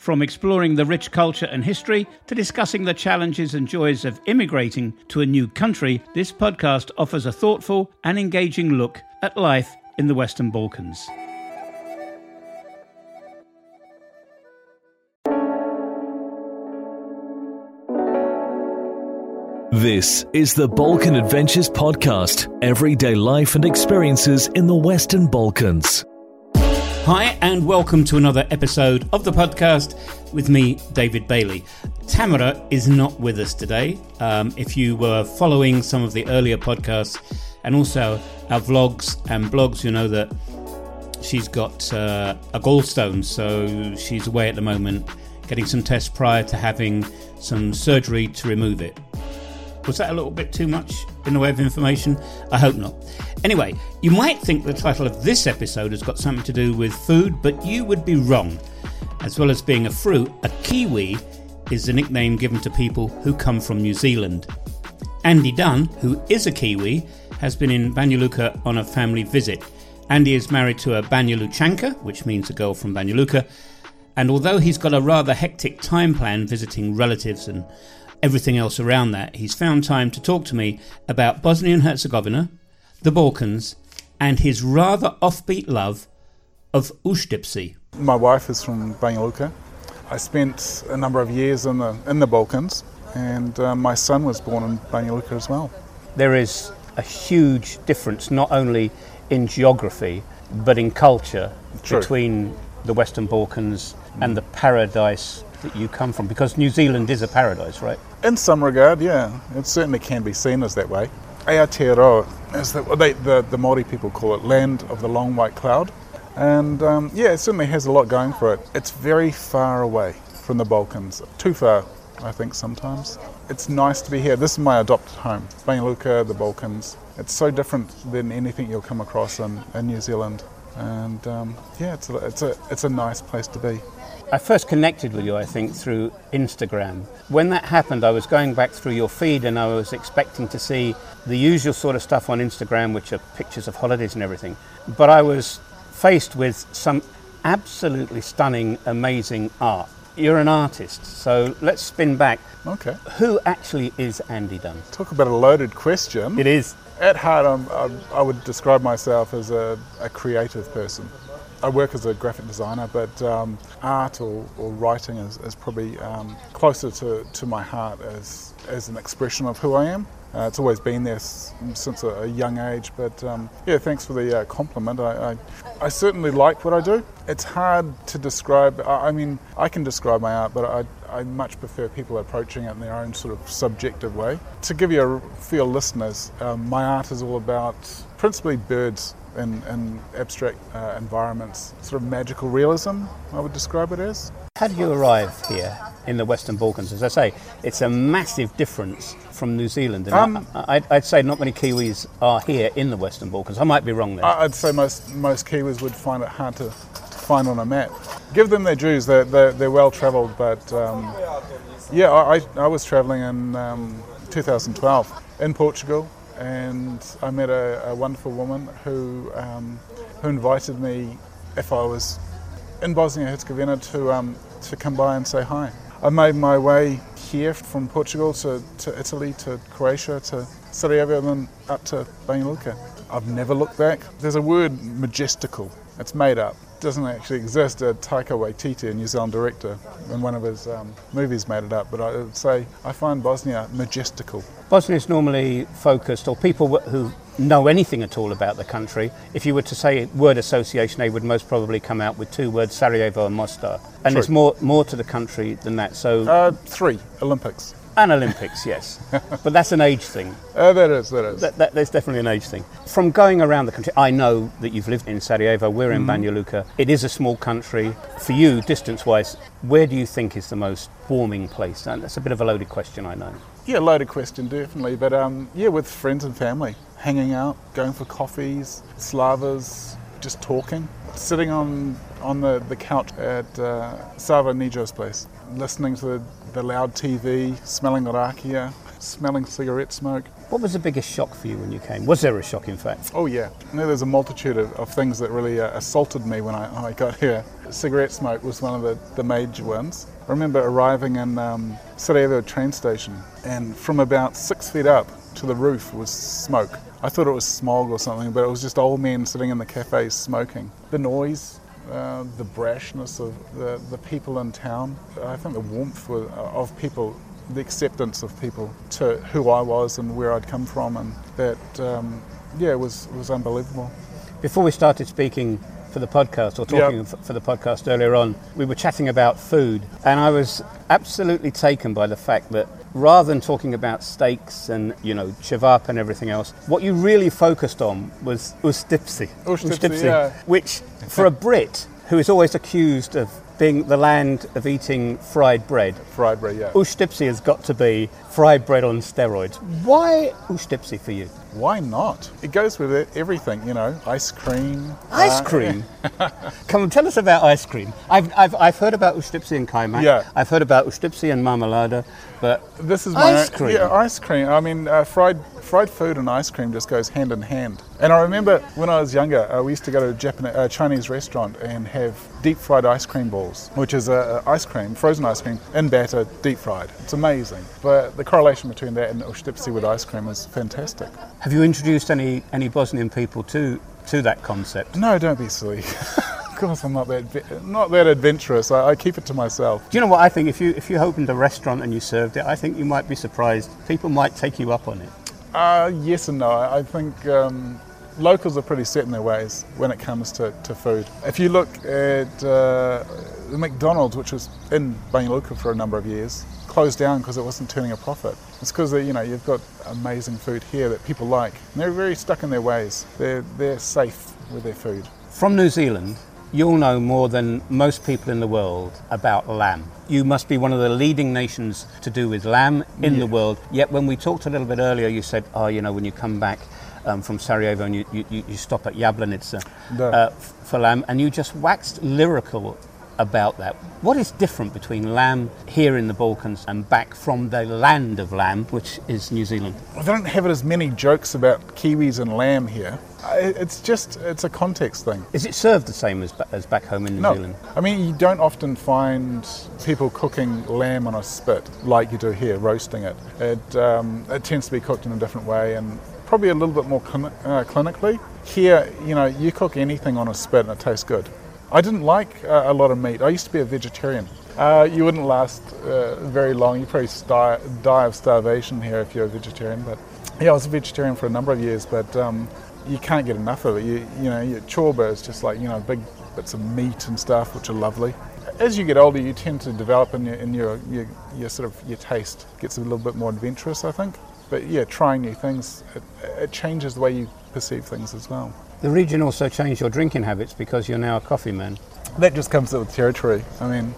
From exploring the rich culture and history to discussing the challenges and joys of immigrating to a new country, this podcast offers a thoughtful and engaging look at life in the Western Balkans. This is the Balkan Adventures Podcast everyday life and experiences in the Western Balkans. Hi, and welcome to another episode of the podcast with me, David Bailey. Tamara is not with us today. Um, if you were following some of the earlier podcasts and also our vlogs and blogs, you know that she's got uh, a gallstone, so she's away at the moment getting some tests prior to having some surgery to remove it. Was that a little bit too much in the way of information? I hope not. Anyway, you might think the title of this episode has got something to do with food, but you would be wrong. As well as being a fruit, a kiwi is the nickname given to people who come from New Zealand. Andy Dunn, who is a Kiwi, has been in Banja Luka on a family visit. Andy is married to a Banja Luchanka, which means a girl from Banja Luka, and although he's got a rather hectic time plan visiting relatives and everything else around that, he's found time to talk to me about Bosnia and Herzegovina, the Balkans, and his rather offbeat love of Uštipci. My wife is from Banja Luka. I spent a number of years in the in the Balkans, and uh, my son was born in Banja Luka as well. There is a huge difference, not only in geography, but in culture True. between the Western Balkans and the paradise that you come from, because New Zealand is a paradise, right? In some regard, yeah, it certainly can be seen as that way. Aotearoa is the, they, the the Maori people call it land of the long white cloud, and um, yeah, it certainly has a lot going for it. It's very far away from the Balkans, too far, I think sometimes. It's nice to be here. This is my adopted home, Banja Luka, the Balkans. It's so different than anything you'll come across in, in New Zealand, and um, yeah, it's a, it's a it's a nice place to be. I first connected with you, I think, through Instagram. When that happened, I was going back through your feed and I was expecting to see the usual sort of stuff on Instagram, which are pictures of holidays and everything. But I was faced with some absolutely stunning, amazing art. You're an artist, so let's spin back. Okay. Who actually is Andy Dunn? Talk about a loaded question. It is. At heart, I'm, I'm, I would describe myself as a, a creative person. I work as a graphic designer, but um, art or, or writing is, is probably um, closer to, to my heart as, as an expression of who I am. Uh, it's always been there s- since a, a young age, but um, yeah, thanks for the uh, compliment. I, I, I certainly like what I do. It's hard to describe, I, I mean, I can describe my art, but I, I much prefer people approaching it in their own sort of subjective way. To give you a feel, listeners, um, my art is all about principally birds in, in abstract uh, environments, sort of magical realism, I would describe it as. How did you arrive here in the Western Balkans? As I say, it's a massive difference from New Zealand. And Um, I, I'd, I'd say not many Kiwis are here in the Western Balkans. I might be wrong there. I'd say most, most Kiwis would find it hard to, find on a map. Give them their dues, they're, they're, they're well travelled, but um, yeah, I, I- I was travelling in um, 2012 in Portugal and I met a, a wonderful woman who, um, who invited me if I was in Bosnia Herzegovina to, um, to come by and say hi. I made my way here from Portugal to, to Italy to Croatia to Sarajevo and then up to Banja Luka. I've never looked back. There's a word majestical. It's made up. Doesn't actually exist. Uh, Taika Waititi, a New Zealand director, in one of his um, movies made it up. But I would say I find Bosnia majestical. Bosnia is normally focused, or people who know anything at all about the country, if you were to say word association, they would most probably come out with two words, Sarajevo and Mostar. And True. there's more, more to the country than that. So, Uh, three Olympics. And Olympics, yes. but that's an age thing. Uh, that is, that is. That, that, there's definitely an age thing. From going around the country, I know that you've lived in Sarajevo, we're in Banja Luka. It is a small country. For you, distance wise, where do you think is the most warming place? And that's a bit of a loaded question, I know. Yeah, loaded question, definitely. But um, yeah, with friends and family, hanging out, going for coffees, slavas, just talking, sitting on on the, the couch at uh, Sava Nijo's place, listening to the, the loud TV, smelling rakia, smelling cigarette smoke. What was the biggest shock for you when you came? Was there a shock, in fact? Oh yeah, there's a multitude of, of things that really uh, assaulted me when I, when I got here. Cigarette smoke was one of the, the major ones. I remember arriving in um, Sarajevo train station, and from about six feet up to the roof was smoke. I thought it was smog or something, but it was just old men sitting in the cafes smoking. The noise, uh, the brashness of the, the people in town, I think the warmth of people, the acceptance of people to who I was and where I'd come from, and that, um, yeah, was, was unbelievable. Before we started speaking for the podcast or talking Yep. for the podcast earlier on, we were chatting about food, and I was absolutely taken by the fact that rather than talking about steaks and you know chivap and everything else, what you really focused on was uštipci, Uštipci, yeah. which for a Brit who is always accused of being the land of eating fried bread, Fried bread, yeah. uštipci has got to be fried bread on steroids. Why uštipci for you? Why not? It goes with it, everything, you know, ice cream. Ice uh, cream. Come on, tell us about ice cream. I've, I've, I've heard about uštipci and kaimak. Yeah. I've heard about uštipci and marmalada, but This is my Ice cream? Yeah, ice cream. I mean, uh, fried fried food and ice cream just goes hand in hand. And I remember when I was younger, uh, we used to go to a Japanese, uh, Chinese restaurant and have deep fried ice cream balls, which is uh, ice cream, frozen ice cream in batter, deep fried. It's amazing. But the correlation between that and uštipci with ice cream is fantastic. have you introduced any, any Bosnian people to, to that concept? No, don't be silly. of course, I'm not that not that adventurous. I, I keep it to myself. Do you know what I think? If you, if you opened a restaurant and you served it, I think you might be surprised. People might take you up on it. Uh, yes and no. I I think um, locals are pretty set in their ways when it comes to, to food. If you look at uh, McDonald's, which was in Banja Luka for a number of years, closed down because it wasn't turning a profit. It's because you know you've got amazing food here that people like. And they're very stuck in their ways. They're they're safe with their food. From New Zealand, you'll know more than most people in the world about lamb. You must be one of the leading nations to do with lamb in the world. Yet, when we talked a little bit earlier, you said, oh, you know, when you come back um, from Sarajevo and you, you, you stop at Jablanica uh, for lamb, and you just waxed lyrical about that. What is different between lamb here in the Balkans and back from the land of lamb, which is New Zealand? I don't have as many jokes about kiwis and lamb here. It's just it's a context thing. Is it served the same as, as back home in New No, Zealand? I mean you don't often find people cooking lamb on a spit like you do here, roasting it. It, um, it tends to be cooked in a different way and probably a little bit more clini- uh, clinically. Here, you know, you cook anything on a spit and it tastes good. I didn't like uh, a lot of meat. I used to be a vegetarian. Uh, you wouldn't last uh, very long. You'd probably die, die of starvation here if you're a vegetarian. But yeah, I was a vegetarian for a number of years, but um, you can't get enough of it. You, you know, your chorba is just like you know big bits of meat and stuff, which are lovely. As you get older, you tend to develop in your in your, your, your sort of your taste gets a little bit more adventurous, I think. But yeah, trying new things it, it changes the way you perceive things as well. The region also changed your drinking habits because you're now a coffee man. That just comes with territory. I mean,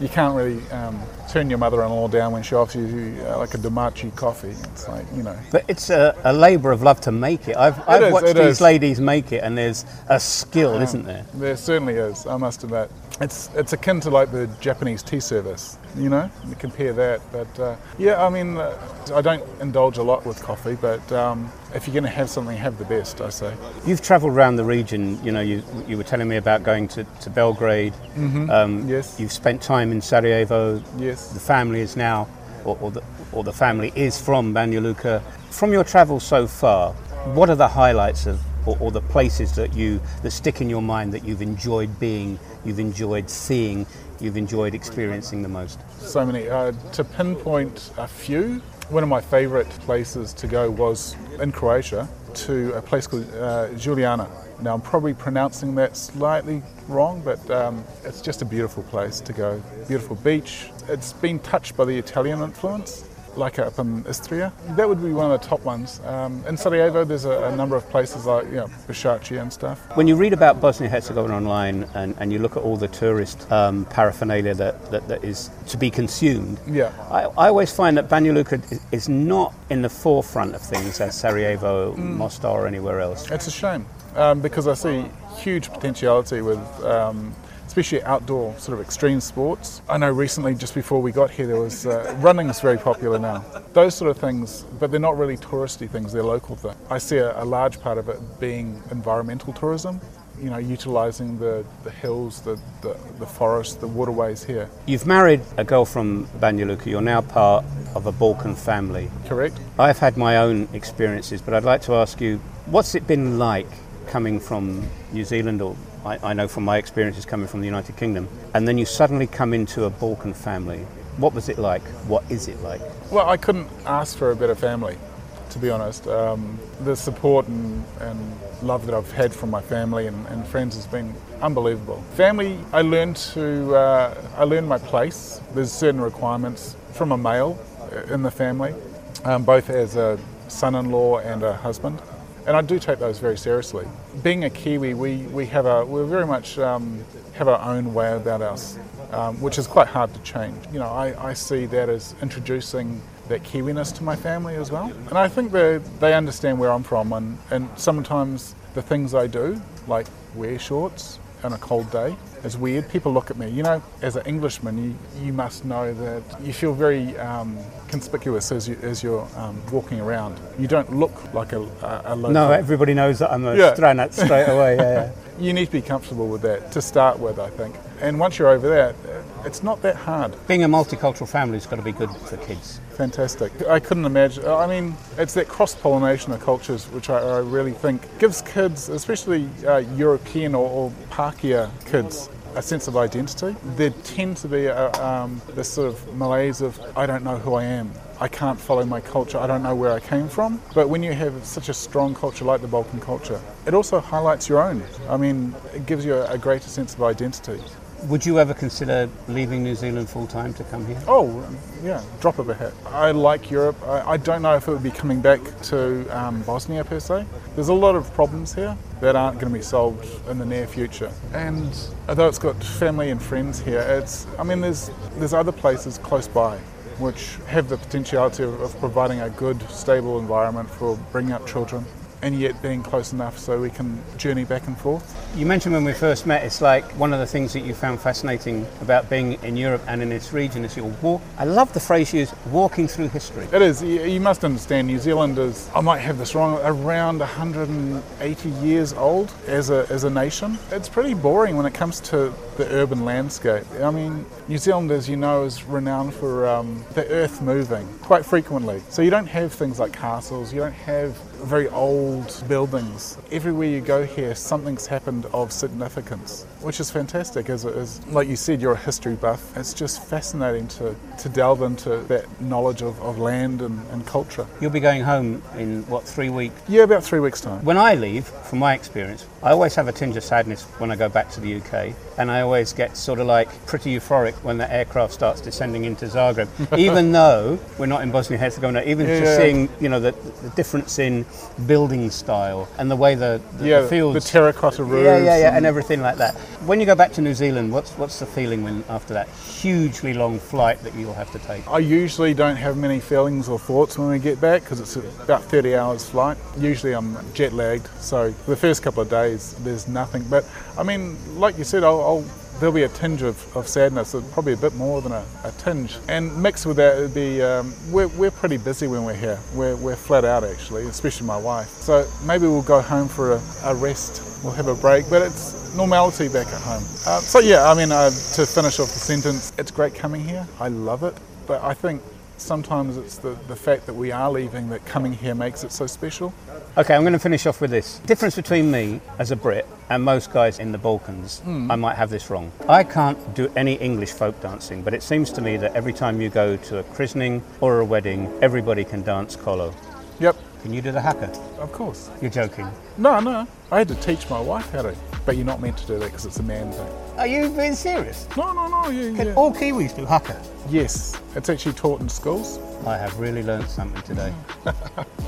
you can't really um, turn your mother-in-law down when she offers you uh, like a domaći coffee. It's like you know. But it's a, a labour of love to make it. I've, I've is, watched these is. ladies make it, and there's a skill, isn't there? There certainly is. I must admit, it's it's akin to like the Japanese tea service. You know, you compare that. But uh, yeah, I mean, uh, I don't indulge a lot with coffee, but um, if you're going to have something, have the best. I say. You've travelled around the region. You know, you, you were telling me about going to, to Belgrade. Um, Yes. You've spent time in Sarajevo. Yes. The family is now, or, or, the, or the family is from Banja Luka. From your travels so far, what are the highlights of, or, or the places that you that stick in your mind that you've enjoyed being, you've enjoyed seeing, you've enjoyed experiencing the most? So many. Uh, to pinpoint a few, one of my favourite places to go was in Croatia to a place called uh, Juliana. Now I'm probably pronouncing that slightly wrong, but um, it's just a beautiful place to go. Beautiful beach. It's been touched by the Italian influence. like up in Istria. That would be one of the top ones. Um, in Sarajevo, there's a, a number of places like you know, Bishachi and stuff. When you read about Bosnia Herzegovina online and, and you look at all the tourist um, paraphernalia that, that, that is to be consumed, Yeah. I, I always find that Banja Luka is, is not in the forefront of things as Sarajevo, Mostar, or anywhere else. It's a shame um, because I see huge potentiality with, um, especially outdoor sort of extreme sports. I know recently, just before we got here, there was uh, running is very popular now. Those sort of things, but they're not really touristy things; they're local things. I see a, a large part of it being environmental tourism. You know, utilising the, the hills, the, the, the forest, the waterways here. You've married a girl from Banja Luka. You're now part of a Balkan family. Correct? I've had my own experiences, but I'd like to ask you, what's it been like coming from New Zealand, or I, I know from my experiences coming from the United Kingdom, and then you suddenly come into a Balkan family? What was it like? What is it like? Well, I couldn't ask for a better family, to be honest. Um, the support and, and love that I've had from my family and, and friends has been unbelievable. Family, I learned to, uh, I learned my place. There's certain requirements from a male uh, in the family, um, both as a son-in-law and a husband. And I do take those very seriously. Being a Kiwi, we, we have a we very much um, have our own way about us, um, which is quite hard to change. You know, I, I see that as introducing that Kiwiness to my family as well. And I think they they understand where I'm from, and, and sometimes the things I do, like wear shorts on a cold day, is weird. People look at me. You know, as an Englishman, you, you must know that you feel very um, conspicuous as, you, as you're um, walking around. You don't look like a, a, a local. No, everybody knows that I'm a Yeah. Stranat straight away. Yeah, yeah. You need to be comfortable with that to start with, I think. And once you're over that, it's not that hard. Being a multicultural family's got to be good for kids. Fantastic. I couldn't imagine. I mean, it's that cross pollination of cultures which I, I really think gives kids, especially uh, European or, or Pakeha kids, a sense of identity. There tend to be a, um, this sort of malaise of, I don't know who I am. I can't follow my culture. I don't know where I came from. But when you have such a strong culture like the Balkan culture, it also highlights your own. I mean, it gives you a, a greater sense of identity. Would you ever consider leaving New Zealand full time to come here? Oh, yeah, drop of a hat. I like Europe. I, I don't know if it would be coming back to um, Bosnia per se. There's a lot of problems here that aren't going to be solved in the near future. And although it's got family and friends here, it's, I mean, there's, there's other places close by which have the potentiality of, of providing a good, stable environment for bringing up children and yet being close enough so we can journey back and forth. You mentioned when we first met, it's like one of the things that you found fascinating about being in Europe and in this region is your walk. I love the phrase you use, walking through history. It is. You, you must understand. New Zealand is. I might have this wrong. Around 180 years old as a as a nation. It's pretty boring when it comes to the urban landscape. I mean, New Zealand, as you know, is renowned for um, the earth moving quite frequently. So you don't have things like castles. You don't have very old buildings. Everywhere you go here, something's happened of significance, which is fantastic. As, as like you said, you're a history buff. It's just fascinating to, to delve into that knowledge of, of land and, and culture. You'll be going home in, what, three weeks? Yeah, about three weeks' time. When I leave, from my experience, I always have a tinge of sadness when I go back to the UK, and I always get sort of like pretty euphoric when the aircraft starts descending into Zagreb. even though we're not in Bosnia Herzegovina, even just Yeah. seeing you know the, the difference in building style and the way the, the, yeah, the fields. the terracotta roofs. yeah, yeah, yeah, and and- everything like that. When you go back to New Zealand, what's what's the feeling when after that hugely long flight that you'll have to take? I usually don't have many feelings or thoughts when we get back because it's about 30 hours flight. Usually I'm jet lagged, so the first couple of days there's nothing. But I mean, like you said, I'll, I'll there'll be a tinge of, of sadness, probably a bit more than a, a tinge. And mixed with that, it'd be um, we're, we're pretty busy when we're here. We're, we're flat out actually, especially my wife. So maybe we'll go home for a, a rest. We'll have a break, but it's normality back at home. Uh, so yeah, I mean, uh, to finish off the sentence, it's great coming here. I love it, but I think sometimes it's the, the fact that we are leaving that coming here makes it so special. Okay, I'm going to finish off with this. Difference between me as a Brit and most guys in the Balkans, hmm. I might have this wrong. I can't do any English folk dancing, but it seems to me that every time you go to a christening or a wedding, everybody can dance kolo. Yep, Can you do the haka? Of course. You're joking. No, no. I had to teach my wife how to. But you're not meant to do that because it's a man thing. Are you being serious? No, no, no. Yeah, Can yeah. all Kiwis do haka? Yes, it's actually taught in schools. I have really learned something today. do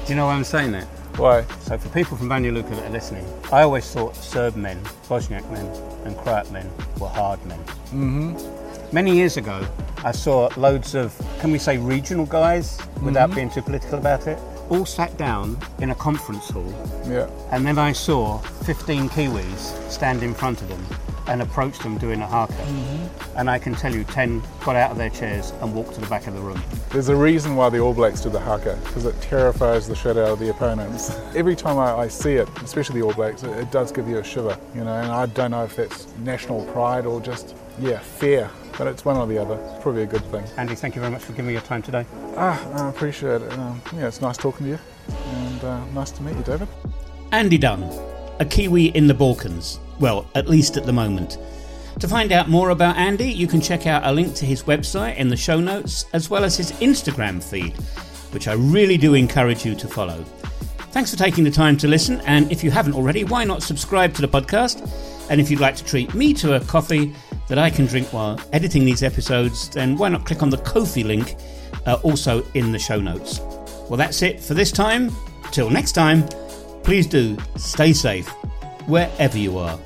you know why I'm saying that? Why? So for people from Banja Luka that are listening, I always thought Serb men, Bosniak men and Croat men were hard men. Mm-hmm. Many years ago, I saw loads of, can we say regional guys, without being too political about it, all sat down in a conference hall Yeah. and then I saw 15 Kiwis stand in front of them and approach them doing a haka. Mm-hmm. And I can tell you 10 got out of their chairs and walked to the back of the room. There's a reason why the All Blacks do the haka because it terrifies the shit out of the opponents. Every time I, I see it, especially the All Blacks, it, it does give you a shiver, you know. And I don't know if that's national pride or just yeah fear, but it's one or the other. It's probably a good thing. Andy, thank you very much for giving me your time today. Ah, I appreciate it. Um, yeah, it's nice talking to you, and uh, nice to meet you, David. Andy Dunn, a Kiwi in the Balkans. Well, at least at the moment. To find out more about Andy, you can check out a link to his website in the show notes, as well as his Instagram feed, which I really do encourage you to follow. Thanks for taking the time to listen, and if you haven't already, why not subscribe to the podcast? And if you'd like to treat me to a coffee that I can drink while editing these episodes, then why not click on the Ko-fi link, uh, also in the show notes. Well, that's it for this time. Till next time, please do stay safe wherever you are.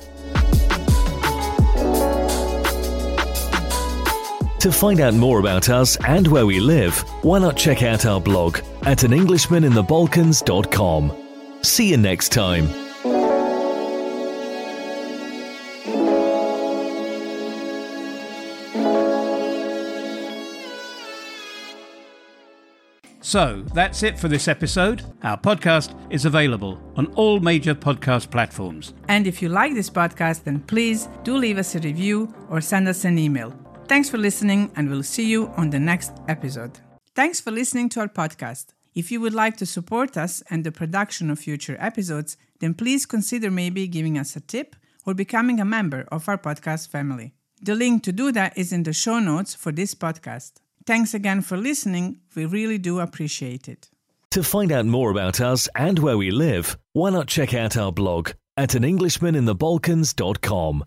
To find out more about us and where we live, why not check out our blog at anenglishmaninthebalkans.com. See you next time. So that's it for this episode. Our podcast is available on all major podcast platforms. And if you like this podcast, then please do leave us a review or send us an email. Thanks for listening, and we'll see you on the next episode. Thanks for listening to our podcast. If you would like to support us and the production of future episodes, then please consider maybe giving us a tip or becoming a member of our podcast family. The link to do that is in the show notes for this podcast. Thanks again for listening. We really do appreciate it. To find out more about us and where we live, why not check out our blog at anenglishmaninthebalkans.com.